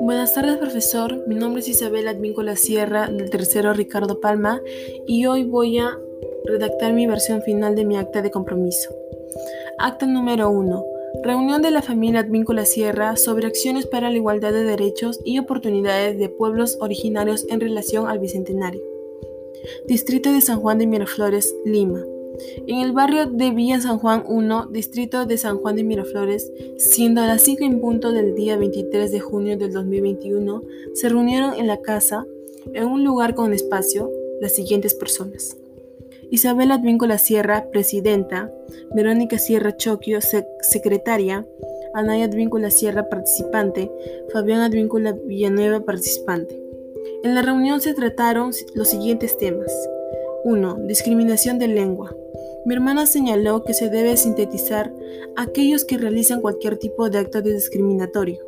Buenas tardes, profesor. Mi nombre es Isabel Advíncola Sierra, del tercero Ricardo Palma, y hoy voy a redactar mi versión final de mi acta de compromiso. Acta número 1. Reunión de la familia Advíncola Sierra sobre acciones para la igualdad de derechos y oportunidades de pueblos originarios en relación al Bicentenario. Distrito de San Juan de Miraflores, Lima. En el barrio de Villa San Juan 1, distrito de San Juan de Miraflores, siendo a las 5 en punto del día 23 de junio del 2021, se reunieron en la casa, en un lugar con espacio, las siguientes personas. Isabel Advíncola Sierra, presidenta, Verónica Sierra Choquio, secretaria, Anaya Advíncola Sierra, participante, Fabián Advíncola Villanueva, participante. En la reunión se trataron los siguientes temas. 1. Discriminación de lengua. Mi hermana señaló que se debe sintetizar aquellos que realizan cualquier tipo de acto discriminatorio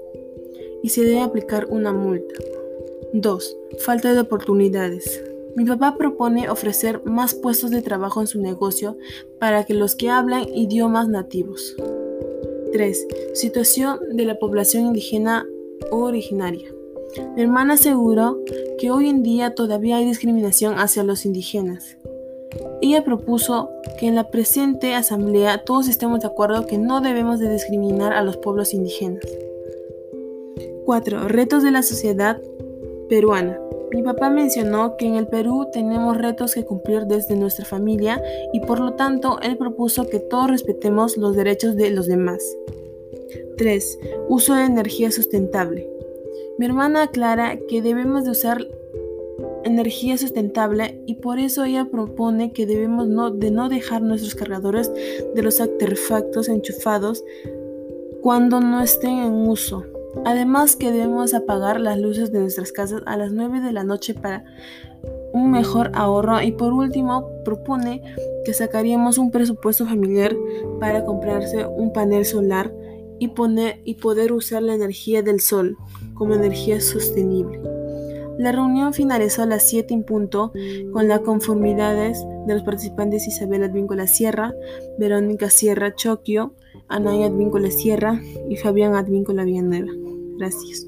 y se debe aplicar una multa. 2. Falta de oportunidades. Mi papá propone ofrecer más puestos de trabajo en su negocio para que los que hablan idiomas nativos. 3. Situación de la población indígena originaria. Mi hermana aseguró que hoy en día todavía hay discriminación hacia los indígenas. Ella propuso que en la presente asamblea todos estemos de acuerdo que no debemos de discriminar a los pueblos indígenas. 4. Retos de la sociedad peruana. Mi papá mencionó que en el Perú tenemos retos que cumplir desde nuestra familia y por lo tanto él propuso que todos respetemos los derechos de los demás. 3. Uso de energía sustentable. Mi hermana aclara que debemos de usar energía sustentable y por eso ella propone que debemos no, de no dejar nuestros cargadores de los artefactos enchufados cuando no estén en uso. Además que debemos apagar las luces de nuestras casas a las 9 de la noche para un mejor ahorro y por último propone que sacaríamos un presupuesto familiar para comprarse un panel solar y, poner, y poder usar la energía del sol como energía sostenible. La reunión finalizó a las 7 en punto con las conformidades de los participantes Isabel Advíncola Sierra, Verónica Sierra Choquio, Anaya Advíncola Sierra y Fabián Advíncola Villanueva. Gracias.